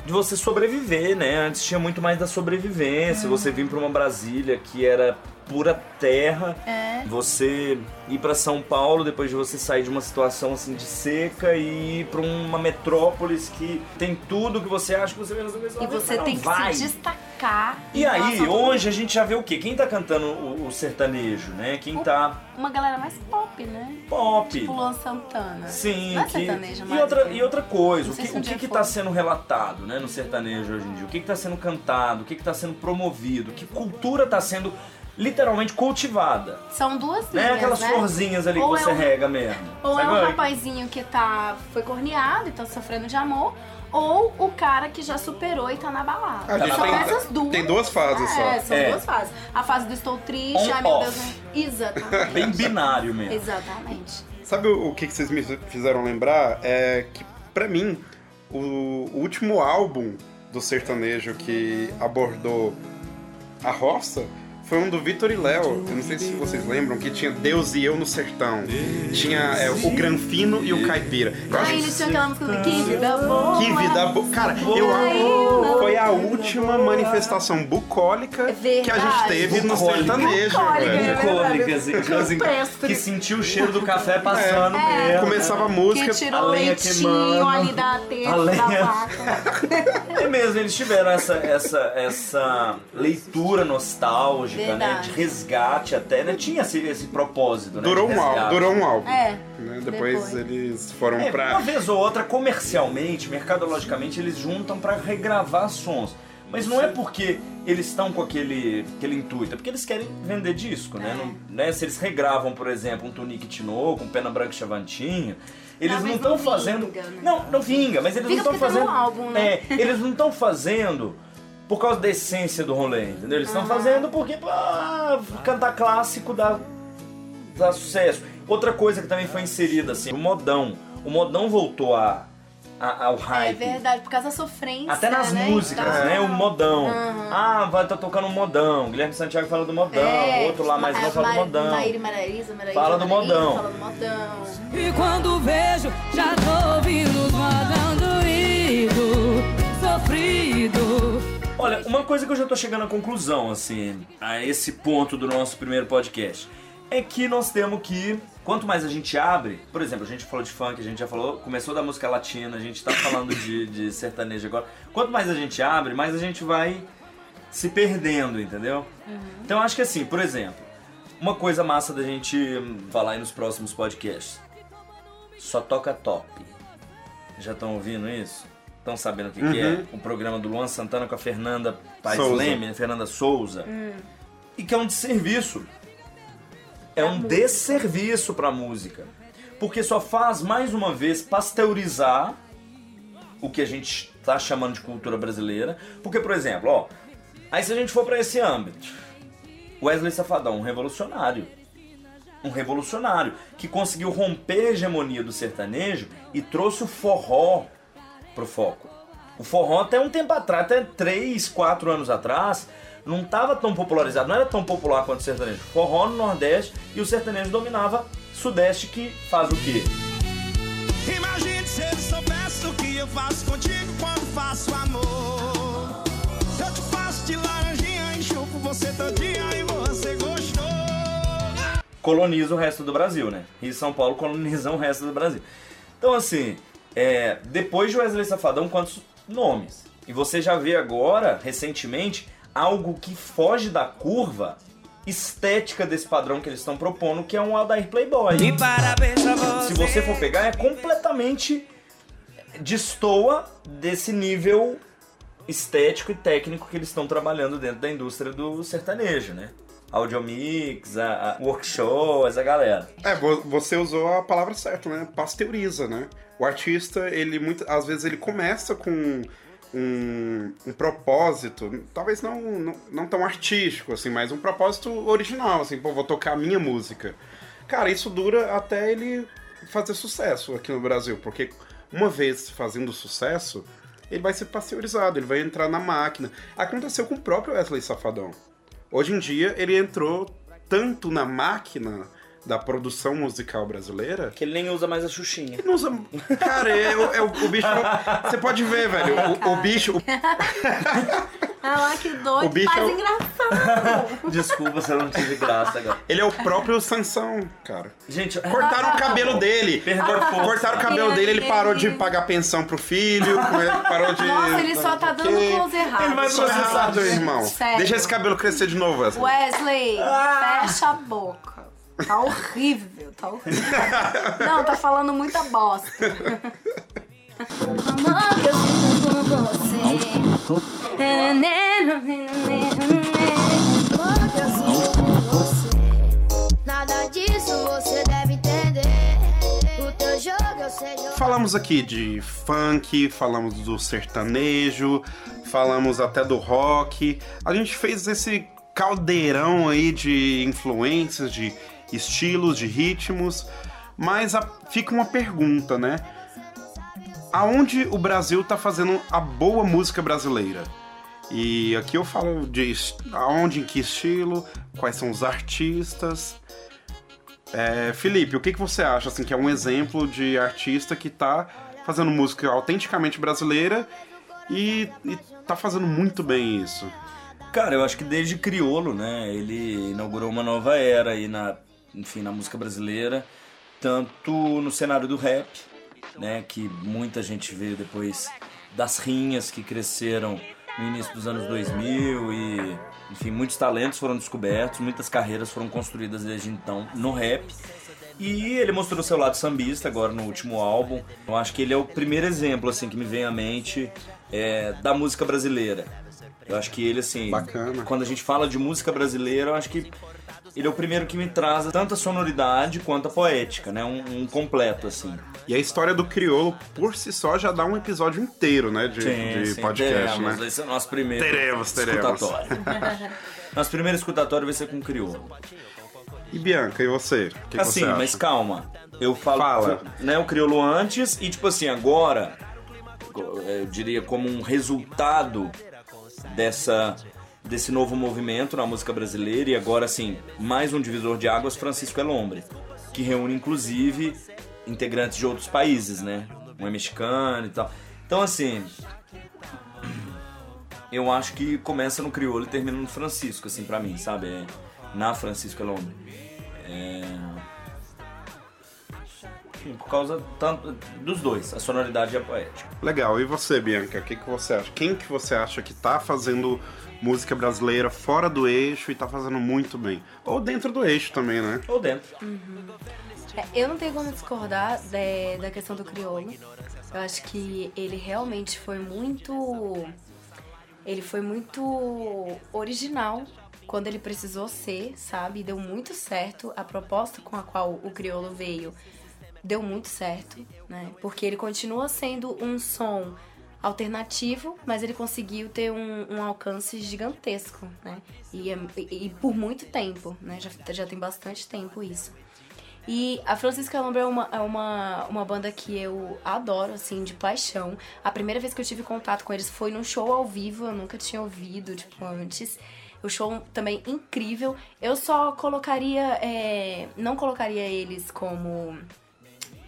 De você sobreviver, né? Antes tinha muito mais da sobrevivência. Você vir pra uma Brasília que era pura terra. É. Você ir pra São Paulo depois de você sair de uma situação assim de seca e ir pra uma metrópolis que tem tudo que você acha que você vai resolver. E você mas não tem que vai. se destacar. E aí, hoje a gente já vê o quê? Quem tá cantando o, o sertanejo, né? Quem tá Uma galera mais pop, né? pop. Tipo Luan Santana. Sim, Não é que- sertanejo, e, mas outra, que- e outra coisa, o que, um o que, que tá sendo relatado né, no sertanejo hoje em dia? O que, que tá sendo cantado? O que, que tá sendo promovido? Que cultura tá sendo literalmente cultivada? São duas Não é linhas, aquelas né? florzinhas ali Ou que você é um- rega mesmo. Ou é Sabe? um rapazinho que tá, foi corneado e tá sofrendo de amor, ou o cara que já superou e tá na balada. A gente são tem- essas duas. tem duas fases só. É, são É. duas fases. A fase do estou triste, ai meu off. Deus. né? Exatamente. Bem binário mesmo. Exatamente. Sabe o que vocês me fizeram lembrar? É que, pra mim, o último álbum do sertanejo que abordou a roça foi um do Vitor e Léo. Eu não sei se vocês lembram, que tinha Deus e Eu no Sertão. Tinha é, o Granfino e o Caipira. Eu acho Aí eles tinham aquela música do Que Vida Boa. que vida boa. Cara, eu acho foi a última manifestação bucólica que a gente Verdade. teve no Bucólica. sertanejo, Bucólica, velho. é verdade. Campestre. que sentiu o cheiro do café passando É. mesmo. Começava a música. Que tirou a o lenha leitinho queimando. ali da testa A da lenha. vaca. É mesmo, eles tiveram essa, essa, essa leitura nostálgica, né? Verdade. De resgate até, né? Tinha esse, esse propósito, né? Durou um álbum. Durou um álbum. É. né? Depois, Depois. eles foram É, pra. uma vez ou outra, comercialmente, mercadologicamente, eles juntam pra regravar sons. Mas não é porque eles estão com aquele, aquele intuito, é porque eles querem vender disco, né? Não, né? Se eles regravam, por exemplo, um Tunique Tinoco, um Pena Branca e Chavantinha, eles Talvez não estão fazendo. vinga, né? Não, não vinga, mas eles Vinga não estão porque tem um fazendo. álbum, né? É, eles não estão fazendo por causa da essência do rolê, entendeu? Eles estão fazendo porque ah, cantar clássico dá, dá sucesso. Outra coisa que também foi inserida, assim, o modão. O modão voltou a, a- ao É hype. verdade, por causa da sofrência. Até nas né? músicas, Tá. né? O modão. Aham. Ah, vai tá tocando um modão. Guilherme Santiago fala do modão. É, Outro lá mais Ma- não fala do modão. Maíra Fala do modão. Fala do modão. E quando vejo, já tô ouvindo os mandando ido, sofrido. Olha, uma coisa que eu já tô chegando à conclusão, assim, a esse ponto do nosso primeiro podcast, é que nós temos que, quanto mais a gente abre, por exemplo, a gente falou de funk, a gente já falou, começou da música latina, a gente tá falando de, de sertanejo agora. Quanto mais a gente abre, mais a gente vai se perdendo, entendeu? Então eu acho que assim, por exemplo, uma coisa massa da gente falar aí nos próximos podcasts. Só toca top. Já estão ouvindo isso? Estão sabendo o que, que é? O programa do Luan Santana com a Fernanda Paes Souza. Leme, né? Fernanda Souza. E que é um desserviço. É um desserviço pra música. Porque só faz, mais uma vez, pasteurizar o que a gente tá chamando de cultura brasileira. Porque, por exemplo, ó, aí se a gente for pra esse âmbito, Wesley Safadão, um revolucionário. Um revolucionário que conseguiu romper a hegemonia do sertanejo e trouxe o forró pro foco. O forró até um tempo atrás, até 3, 4 anos atrás, não estava tão popularizado, não era tão popular quanto o sertanejo. Forró no Nordeste e o sertanejo dominava Sudeste, que faz o quê? Imagine se ele soubesse o que eu faço contigo quando faço amor. Eu te faço de laranjinha, enxupo você todinha e você gostou. coloniza o resto do Brasil, né? E São Paulo colonizam o resto do Brasil. Então, assim, é, depois de Wesley Safadão, quantos nomes? E você já vê agora, recentemente, algo que foge da curva estética desse padrão que eles estão propondo, que é um Aldair Playboy. E parabéns a você. Se você for pegar, é completamente destoa desse nível estético e técnico que eles estão trabalhando dentro da indústria do sertanejo, né? Audiomix, a, a essa galera. É, vo- você usou a palavra certa, né? Pasteuriza, né? O artista, ele muito, às vezes ele começa com um, um propósito, talvez não, não, não tão artístico, assim, mas um propósito original, assim, pô, vou tocar a minha música. Cara, isso dura até ele fazer sucesso aqui no Brasil, porque uma vez fazendo sucesso, ele vai ser pasteurizado, ele vai entrar na máquina. Aconteceu com o próprio Wesley Safadão. Hoje em dia, ele entrou tanto na máquina da produção musical brasileira Que ele nem usa mais a Xuxinha. não usa. Cara, é, o- é o, o bicho. Você pode ver, velho. O, o bicho. Ah lá, que doido, O bicho faz é o- engraçado. Desculpa se eu não tive graça agora. Ele é o próprio Sansão, cara. Gente, Cortaram o cabelo dele. Cortaram o cabelo dele, ele parou de pagar pensão pro filho, ele parou de. Nossa, ele só tá dando close errado. Ele vai é errado, irmão. Sério. Deixa esse cabelo crescer de novo, Wesley. Wesley, fecha a boca. Tá horrível, tá horrível. Não, tá falando muita bosta. Nada disso você deve entender. O teu jogo. Falamos aqui de funk, falamos do sertanejo, falamos até do rock. A gente fez esse caldeirão aí de influências, de estilos, de ritmos. Mas a- fica uma pergunta, né? Aonde o Brasil tá fazendo a boa música brasileira? E aqui eu falo de aonde, em que estilo, quais são os artistas. É, Felipe, o que, que você acha assim, que é um exemplo de artista que tá fazendo música autenticamente brasileira e, e tá fazendo muito bem isso? Cara, eu acho que desde Criolo, né, ele inaugurou uma nova era aí na, enfim, na música brasileira, tanto no cenário do rap, né, que muita gente veio depois das rinhas que cresceram no início dos anos 2000 e, enfim, muitos talentos foram descobertos, muitas carreiras foram construídas desde então no rap. E ele mostrou seu lado sambista agora no último álbum. Eu acho que ele é o primeiro exemplo assim que me vem à mente é, da música brasileira. Eu acho que ele assim, Bacana. quando a gente fala de música brasileira, eu acho que ele é o primeiro que me traz tanto a sonoridade quanto a poética, né? Um, um completo assim. E a história do Criolo, por si só, já dá um episódio inteiro, né, de, de podcast, teremos. né? Esse é o nosso primeiro Teremos, teremos. escutatório. nosso primeiro escutatório vai ser com crioulo. E Bianca, e você? O que, que assim, você acha? mas calma. Eu falo, Fala. né, o crioulo antes e tipo assim, agora eu diria como um resultado dessa desse novo movimento na música brasileira e agora assim, mais um divisor de águas, Francisco Elombre, que reúne inclusive integrantes de outros países, né? Um é mexicano e tal. Então assim, eu acho que começa no crioulo e termina no Francisco, assim, pra mim, sabe? É, na Francisco Elombre. É... Por causa tanto dos dois, a sonoridade e a poética. Legal, e você, Bianca? O que, que você acha? Quem que você acha que tá fazendo música brasileira fora do eixo e tá fazendo muito bem? Ou dentro do eixo também, né? Ou dentro. É, eu não tenho como discordar da, da questão do crioulo. Eu acho que ele realmente foi muito. Ele foi muito original quando ele precisou ser, sabe? Deu muito certo. A proposta com a qual o crioulo veio deu muito certo, né? Porque ele continua sendo um som alternativo, mas ele conseguiu ter um, um alcance gigantesco, né? E, é- e- e por muito tempo, né? Já, já tem bastante tempo isso. E a Francisca Lombra é uma, é uma, uma banda que eu adoro, assim, de paixão. A primeira vez que eu tive contato com eles foi num show ao vivo, eu nunca tinha ouvido, tipo, antes. O show também incrível. Eu só colocaria. é, não colocaria eles como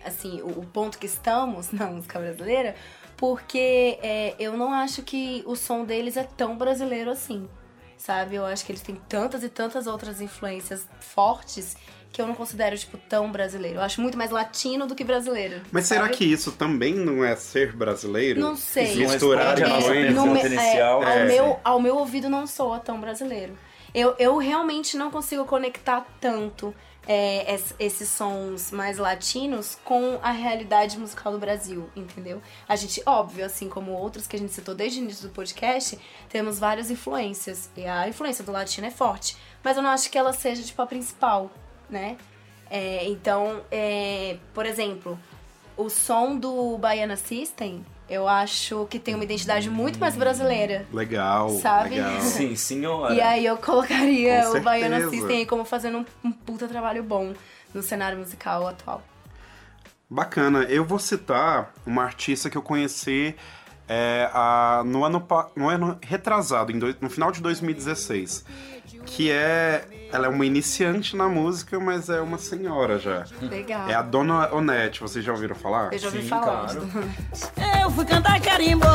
assim, o, o ponto que estamos na música brasileira, porque é, eu não acho que o som deles é tão brasileiro assim, sabe? Eu acho que eles têm tantas e tantas outras influências fortes que eu não considero, tipo, tão brasileiro. Eu acho muito mais latino do que brasileiro. Mas será sabe? que isso também não é ser brasileiro? Não sei. Misturar responde a nossa influências? pergunta no me- inicial. ao, É. meu, ao meu ouvido não soa tão brasileiro. Eu, eu realmente não consigo conectar tanto é, es- esses sons mais latinos com a realidade musical do Brasil, entendeu? A gente, óbvio, assim como outros que a gente citou desde o início do podcast, temos várias influências. E a influência do latino é forte. Mas eu não acho que ela seja, tipo, a principal, né? É, então, é, por exemplo, o som do Baiana System, eu acho que tem uma identidade muito mais brasileira. Legal, Sabe? legal. Sim, senhora. E aí eu colocaria Com o Baiana certeza. System aí como fazendo um, um puta trabalho bom no cenário musical atual. Bacana. Eu vou citar uma artista que eu conheci é, a, no, ano, no ano retrasado, em dois- no final de 2016. Que é. Ela é uma iniciante na música, mas é uma senhora já. Legal. É a Dona Onete, vocês já ouviram falar? Eu já ouvi Sim, falar. claro. Eu fui cantar carimbó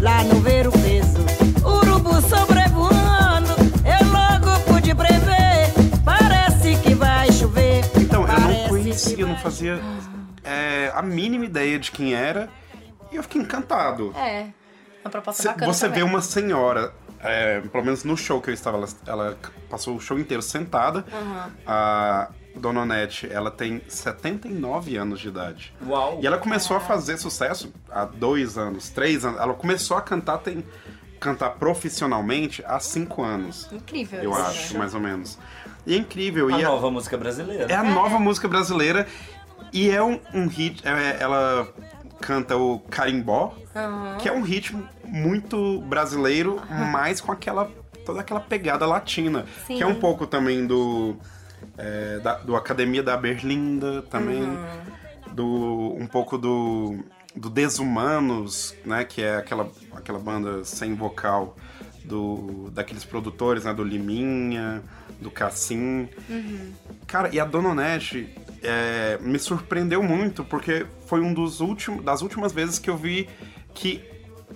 lá no Ver o Peso. Urubu sobrevoando, eu logo pude prever. Parece que vai chover. Então, eu não conhecia, eu não fazia é, a mínima ideia de quem era. E eu fiquei encantado. É. Uma proposta Cê- bacana você vê também. uma senhora, é, pelo menos no show que eu estava, ela, ela passou o show inteiro sentada. A Dona Onete, ela tem 79 anos de idade. Uau! E ela começou a fazer sucesso há dois anos, três anos. Ela começou a cantar, tem, cantar profissionalmente há cinco anos. Incrível Eu isso, acho, né? mais ou menos. E é incrível. A e é- nova música brasileira. é a nova música brasileira e é um, um hit. é- ela canta o carimbó, que é um ritmo muito brasileiro, mas com aquela toda aquela pegada latina, Sim. que é um pouco também do é, da, do Academia da Berlinda também, do um pouco do do Desumanos, né, que é aquela aquela banda sem vocal do daqueles produtores, né, do Liminha, do Cassim. Cara, e a Dona Onete é, me surpreendeu muito, porque foi um dos últimos, das últimas vezes que eu vi que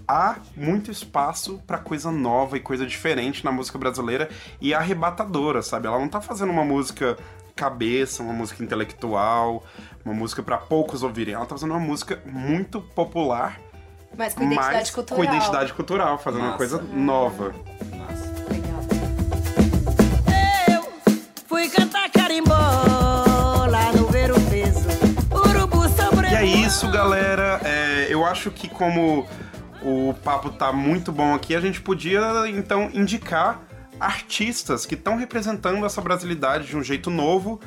há muito espaço pra coisa nova e coisa diferente na música brasileira e arrebatadora, sabe? Ela não tá fazendo uma música cabeça, uma música intelectual, uma música pra poucos ouvirem. Ela tá fazendo uma música muito popular, Mas com identidade mas cultural. com identidade cultural, fazendo uma Massa. coisa nova. Massa. Legal. Eu fui cantar carimbó é isso, galera. É, eu acho que como o papo tá muito bom aqui, a gente podia então indicar artistas que estão representando essa brasilidade de um jeito novo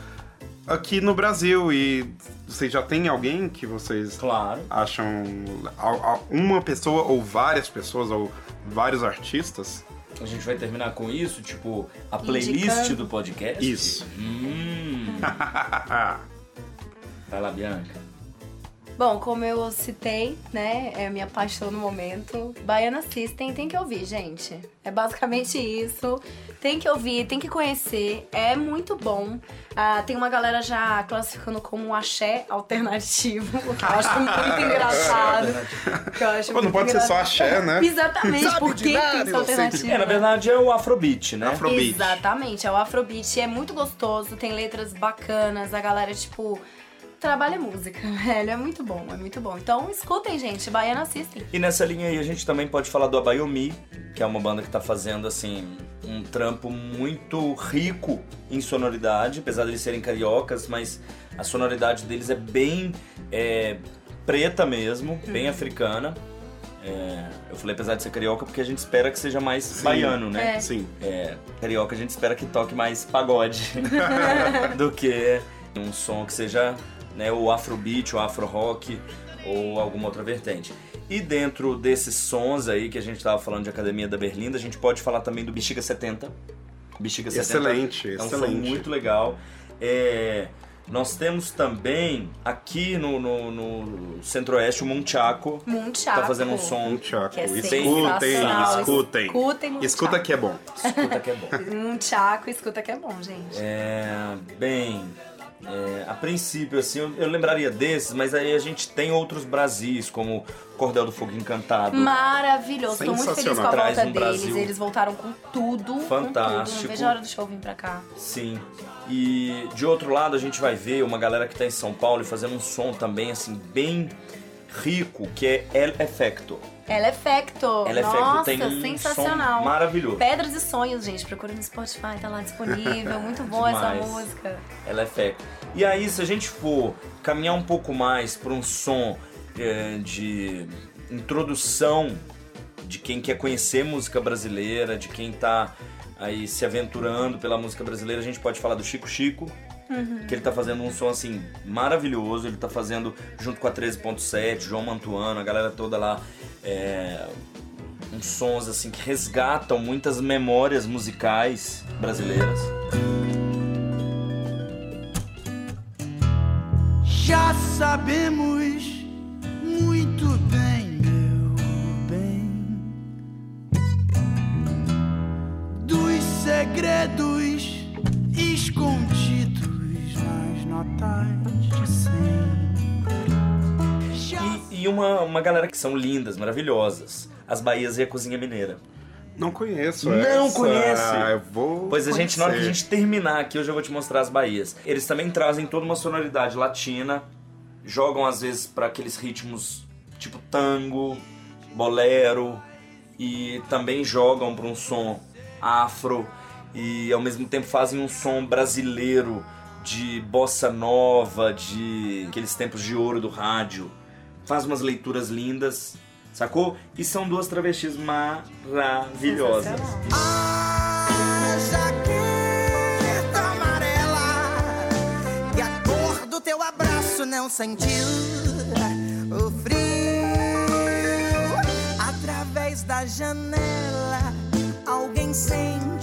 aqui no Brasil. E vocês já tem alguém que vocês Claro. acham uma pessoa ou várias pessoas ou vários artistas? A gente vai terminar com isso, tipo, a playlist Indicando. do podcast. Isso. Hum. Vai lá, Bianca. Bom, como eu citei, né, é a minha paixão no momento. Baiana System tem que ouvir, gente. É basicamente isso. Tem que ouvir, tem que conhecer. É muito bom. Ah, tem uma galera já classificando como um axé alternativo, o que eu acho muito engraçado. que eu acho Pô, não muito pode ser só engraçado. axé, né? Exatamente, Sabe por de que nada, tem que ser inocente. alternativo? É, na verdade é o Afrobeat, né? Afrobeat. Exatamente, é o Afrobeat, é muito gostoso, tem letras bacanas, a galera, tipo, trabalha música, velho, é muito bom, é muito bom. Então escutem, gente, Baiana assistem. E nessa linha aí a gente também pode falar do Abayomi, que é uma banda que tá fazendo assim um trampo muito rico em sonoridade, apesar de eles serem cariocas, mas a sonoridade deles é bem é, preta mesmo, bem africana. É, eu falei apesar de ser carioca porque a gente espera que seja mais Sim. baiano, né? É. Sim. É, carioca a gente espera que toque mais pagode do que um som que seja né, o afrobeat, o afro rock ou alguma outra vertente. E dentro desses sons aí que a gente tava falando de Academia da Berlinda, a gente pode falar também do Bexiga 70. Bexiga 70 Excelente, é um som excelente. muito legal. É, nós temos também aqui no, no, no Centro-Oeste o Munchaco. Muito chato. Tá fazendo um som chaco. Que é Escutem, escutem. Escutem muito Escuta que é bom. Escuta que é bom. Um chaco, escuta que é bom, gente. É, bem, é, a princípio, assim, eu, eu lembraria desses, mas aí a gente tem outros Brasis, como Cordel do Fogo Encantado. Maravilhoso, tô muito feliz com a Traz volta um deles. Brasil Eles voltaram com tudo. Com tudo. Fantástico. Não vejo a hora do show vir pra cá. Sim. E de outro lado a gente vai ver uma galera que tá em São Paulo e fazendo um som também, assim, bem rico, que é El Effecto. Ela é Effecto. El Effecto Nossa, tem um sensacional. maravilhoso. Pedras e Sonhos, gente. Procura no Spotify, tá lá disponível. Muito boa essa música. Ela é effecto. E aí, se a gente for caminhar um pouco mais para um som é, de introdução de quem quer conhecer música brasileira, de quem tá aí se aventurando pela música brasileira, a gente pode falar do Chico Chico, Uhum. Que ele tá fazendo um som assim maravilhoso, ele tá fazendo junto com a 13.7, João Mantuano, a galera toda lá. É, uns sons assim que resgatam muitas memórias musicais brasileiras. Já sabemos muito bem, meu bem, dos segredos notas de cem. E, e uma, uma galera que são lindas, maravilhosas. As Bahias e a Cozinha Mineira. Não conheço Não essa. conhece? Eu vou Pois a gente, na hora que a gente terminar aqui, eu já vou te mostrar as Bahias. Eles também trazem toda uma sonoridade latina, jogam às vezes para aqueles ritmos tipo tango, bolero, e também jogam para um som afro, e ao mesmo tempo fazem um som brasileiro de bossa nova, de aqueles tempos de ouro do rádio. Faz umas leituras lindas, sacou? E são duas travestis maravilhosas. A jaqueta amarela e a cor do teu abraço não sentiu o frio através da janela. Alguém sente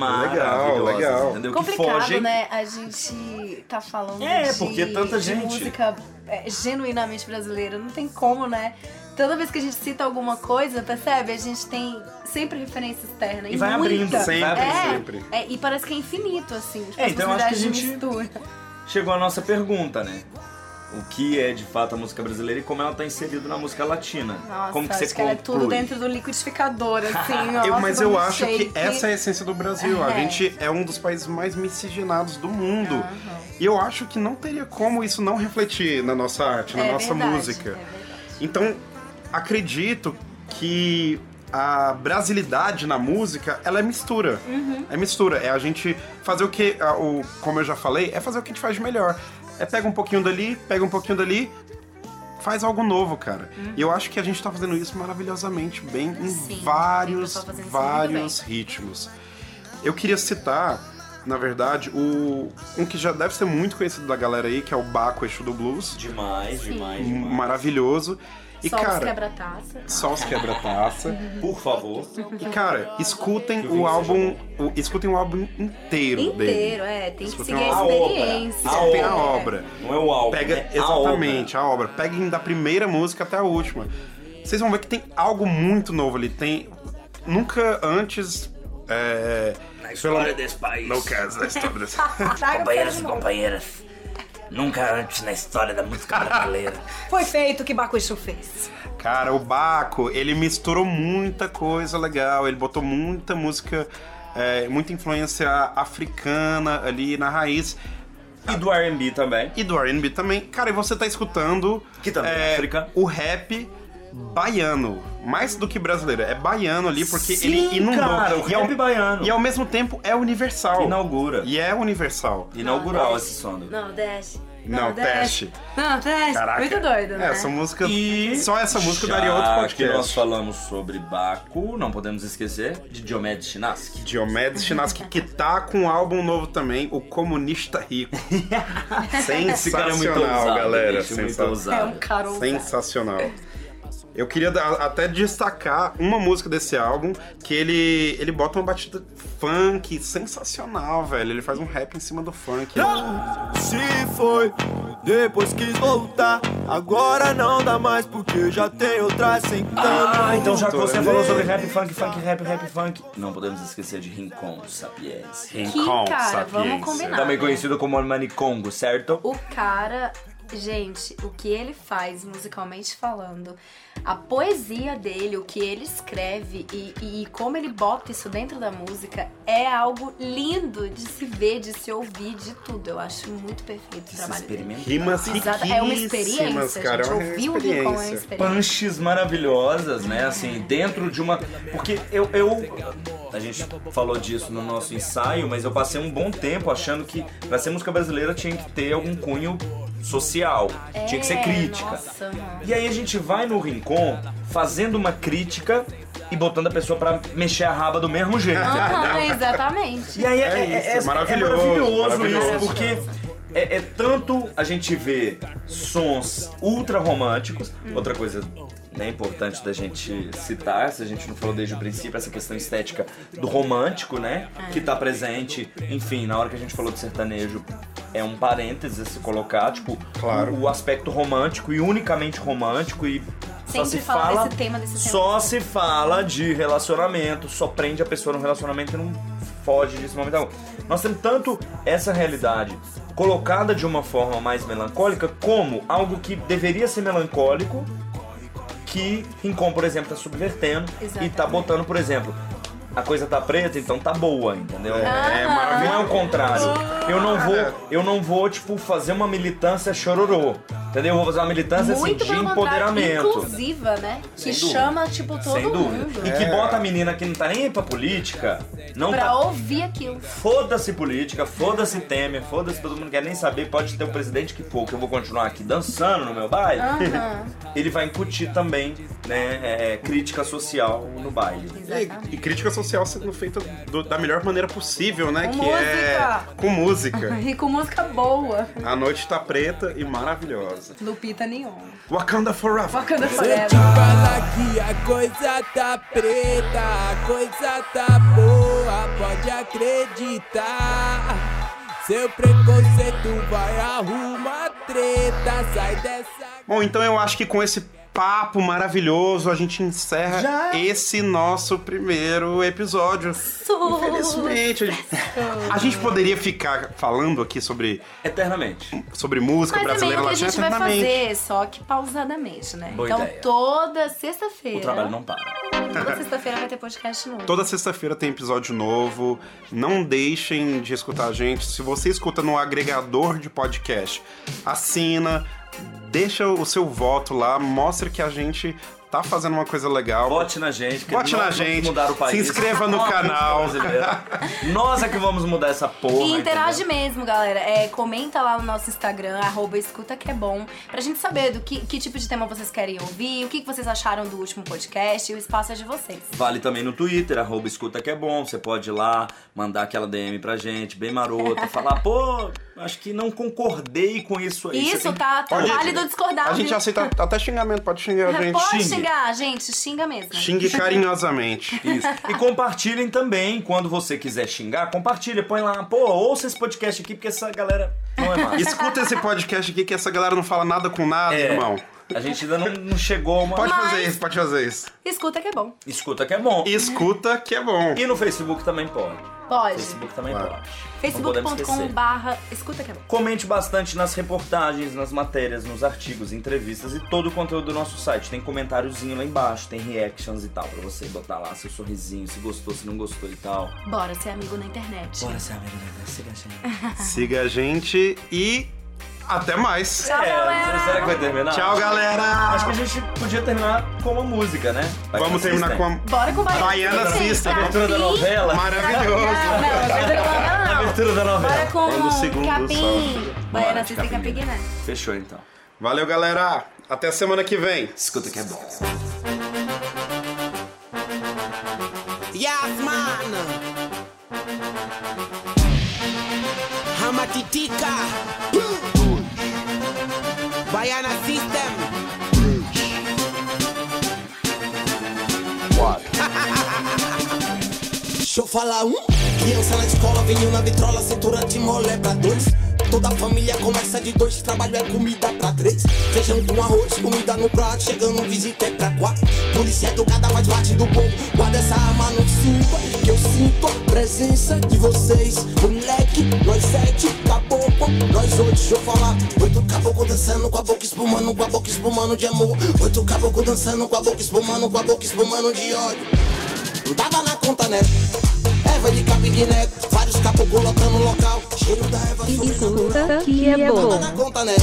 Maravilhosas, legal. entendeu? que Complicado, fogem né? A gente tá falando É, de, porque tanta de gente- música é, genuinamente brasileira. Não tem como, né? Toda vez que a gente cita alguma coisa, percebe? A gente tem sempre referência externa. E vai muita. abrindo, Sempre, é, sempre. é, e parece que é infinito, assim. Tipo, É, então acho que a gente- mistura. Chegou a nossa pergunta, né? O que é de fato a música brasileira e como ela tá inserida na música latina? Nossa, como que acho você que ela é tudo dentro do liquidificador, assim. Eu- nossa, mas do eu acho que milkshake. essa é a essência do Brasil. A É. gente é um dos países mais miscigenados do mundo. E eu acho que não teria como isso não refletir na nossa arte, na É nossa verdade, música. é. Então, acredito que a brasilidade na música, ela é mistura. Uhum. É mistura. É a gente fazer o que, a- o, como eu já falei, é fazer o que a gente faz de melhor. É pega um pouquinho dali, pega um pouquinho dali, faz algo novo, cara. E eu acho que a gente tá fazendo isso maravilhosamente bem em Uhum. Sim, vários, vários ritmos. Eu queria citar, na verdade, o um que já deve ser muito conhecido da galera aí, que é o Baco Eixo do Blues. Demais, demais, demais. Maravilhoso. E, Só os cara, quebra-taça. só os quebra-taça. Por favor. E, cara, escutem Que o álbum. o- escutem o álbum inteiro, dele. Inteiro, é. Tem que Escutem seguir a obra. experiência. A Escutem a obra. obra. Não é o álbum, Pega é a exatamente a obra. Peguem da primeira música até a última. Vocês vão ver que tem algo muito novo ali. Tem. Nunca antes. É, Na história desse país. no caso da história desse. Companheiros e companheiras. Nunca antes na história da música brasileira. Foi feito o que Bacuixo fez. Cara, o Baco, ele misturou muita coisa legal. Ele botou muita música. é, muita influência africana ali na raiz. E do R&B também. E do R&B também. Cara, e você tá escutando... Que também é África. O rap baiano. Mais do que brasileiro. É baiano ali, porque Sim, ele inundou. cara, o e ao, baiano. E ao mesmo tempo é universal. Inaugura. E é universal. Inaugural esse som. Não, desce. Não, teste. Não, teste. Caraca. Muito doido, né? Essa música... E Só essa música já daria outro que podcast. nós falamos sobre Baco, não podemos esquecer de Diomedes Chinaski. Diomedes Chinaski, que tá com um álbum novo também, O Comunista Rico. Esse cara é muito Sensacional, ousado, galera. muito sensacional. ousado. É um cara ousado. Sensacional. Eu queria até destacar uma música desse álbum que ele ele bota uma batida funk sensacional, velho. Ele faz um rap em cima do funk. Se foi, depois quis voltar. Agora não dá mais porque já tem outra sentando. Ah, então já que você falou sobre rap, funk, funk, rap, rap, funk, não podemos esquecer de Rincon Sapiens. Rincon Sapiência. vamos combinar. Também né? conhecido como Manicongo, certo? O cara, gente, o que ele faz musicalmente falando, a poesia dele, o que ele escreve e, e como ele bota isso dentro da música é algo lindo de se ver, de se ouvir, de tudo. Eu acho muito perfeito o trabalho dele. Experimento. Rimas Exato, é uma experiência, cara. gente. é uma Ouvir o Rincon é uma experiência. experiência. punches maravilhosas, né? Assim, dentro de uma. Porque eu, eu. A gente falou disso no nosso ensaio, mas eu passei um bom tempo achando que pra ser música brasileira tinha que ter algum cunho social. tinha que ser É, crítica. Nossa. E aí a gente vai no Rincon fazendo uma crítica e botando a pessoa pra mexer a raba do mesmo jeito. Aham, exatamente. E aí é, É é- isso, é- maravilhoso, é maravilhoso, maravilhoso. isso, porque é, é tanto a gente vê sons ultra românticos, outra coisa né, importante da gente citar, se a gente não falou desde o princípio, essa questão estética do romântico, né? Que tá presente, enfim, na hora que a gente falou de sertanejo, é um parênteses a se colocar, tipo, Claro. o, o aspecto romântico e unicamente romântico e Só Sempre se fala fala, desse tema, desse tema. Só se fala de relacionamento, só prende a pessoa no relacionamento e não foge disso momento algum. Nós temos tanto essa realidade colocada de uma forma mais melancólica como algo que deveria ser melancólico que Rincon, por exemplo, tá subvertendo e Exatamente. tá botando, por exemplo, a coisa tá preta, então tá boa, entendeu? É, Não maravilhoso. é o contrário. Eu não vou, eu não vou tipo fazer uma militância chororô, entendeu? Eu vou fazer uma militância assim, de empoderamento. inclusiva, né? Que Sem dúvida. chama, tipo, todo Sem dúvida. mundo. E que bota a menina que não tá nem aí pra política, não Pra tá ouvir aquilo. Foda-se política, foda-se Temer, foda-se todo mundo quer nem saber, pode ter o presidente que for, que eu vou continuar aqui dançando no meu baile. Aham. Ele vai incutir também, né, é, crítica social no baile. E, e crítica social sendo feita do- da melhor maneira possível, né? Com que é música. com música. E com música boa. A noite tá preta e maravilhosa. Lupita Neon. Wakanda Forever. Wakanda Forever. te falar que a coisa tá preta, a coisa tá boa, pode acreditar. Seu preconceito vai arrumar treta, sai dessa. Bom, então eu acho que com esse papo maravilhoso a gente encerra Já? esse nosso primeiro episódio. Infelizmente, a gente, a gente poderia ficar falando aqui sobre, Eternamente. sobre música Mas é brasileira o que a latina gente vai eternamente. fazer, só que pausadamente, né? Boa então ideia. toda sexta-feira. O trabalho não para. Toda sexta-feira vai ter podcast novo. Toda sexta-feira tem episódio novo. Não deixem de escutar a gente. Se você escuta no agregador de podcast, assina, deixa o seu voto lá, mostra que a gente tá fazendo uma coisa legal. Vote na gente. Vote na gente, Mudar o país. se inscreva no canal. Nós é que vamos mudar essa porra. E interage entendeu? mesmo, galera. É, comenta lá no nosso Instagram, arroba escuta que é bom, pra gente saber do que, que tipo de tema vocês querem ouvir, o que, que vocês acharam do último podcast, e o espaço é de vocês. Vale também no Twitter, arroba escuta que é bom. Você pode ir lá, mandar aquela DM pra gente, bem marota, falar, pô, acho que não concordei com isso aí. Isso, tem- tá, tá válido discordar. A gente aceita até xingamento, pode xingar a gente. Pode Xingue. Xingar, gente, xinga mesmo. Xingue carinhosamente. Isso. E compartilhem também, quando você quiser xingar, compartilha, põe lá, pô, ouça esse podcast aqui, porque essa galera não é massa. Escuta esse podcast aqui que essa galera não fala nada com nada, É. irmão. A gente ainda não, não chegou a uma. Pode Mas- fazer isso, pode fazer isso. Escuta que é bom. Escuta que é bom. Escuta que é bom. E no Facebook também pode. Pode. Facebook também Claro. pode. Não podemos facebook.com esquecer. barra escuta que é bom. Comente bastante nas reportagens, nas matérias, nos artigos, entrevistas e todo o conteúdo do nosso site. Tem comentáriozinho lá embaixo, tem reactions e tal, pra você botar lá seu sorrisinho, se gostou, se não gostou e tal. Bora ser amigo na internet. Bora ser amigo, né? Siga a gente. Siga a gente e até mais. Tchau, galera. É, será que vai terminar? Tchau, galera. Acho que a gente podia terminar com uma música, né? Vai Vamos terminar com a Bora com Baiana, Baiana System. Abertura da novela. maravilhoso. Não, abertura da novela não. Abertura da novela. Bora com o segundo Capim. sol. Baiana System Capim. Capim, né? Fechou então. Valeu, galera. Até semana que vem. Escuta que é bom. Yes, man. Hamatitika. Baiana System. Deixa eu falar um. Criança na escola, vinho na vitrola, cintura de mole pra dois. Toda a família começa de dois, trabalho é comida pra três. Feijão com arroz, comida no prato, chegando visita é pra quatro. Polícia educada faz parte do povo, guarda essa arma no cinto. Que eu sinto a presença de vocês. Moleque, nós sete, caboclo, nós oito, deixa eu falar. Oito caboclo dançando com a boca espumando, com a boca espumando de amor. Oito caboclo dançando com a boca espumando, com a boca espumando de ódio. Não dava na conta, né? Erva de vários lotando o local. Cheiro da erva Escuta que é dá bom. na conta, né?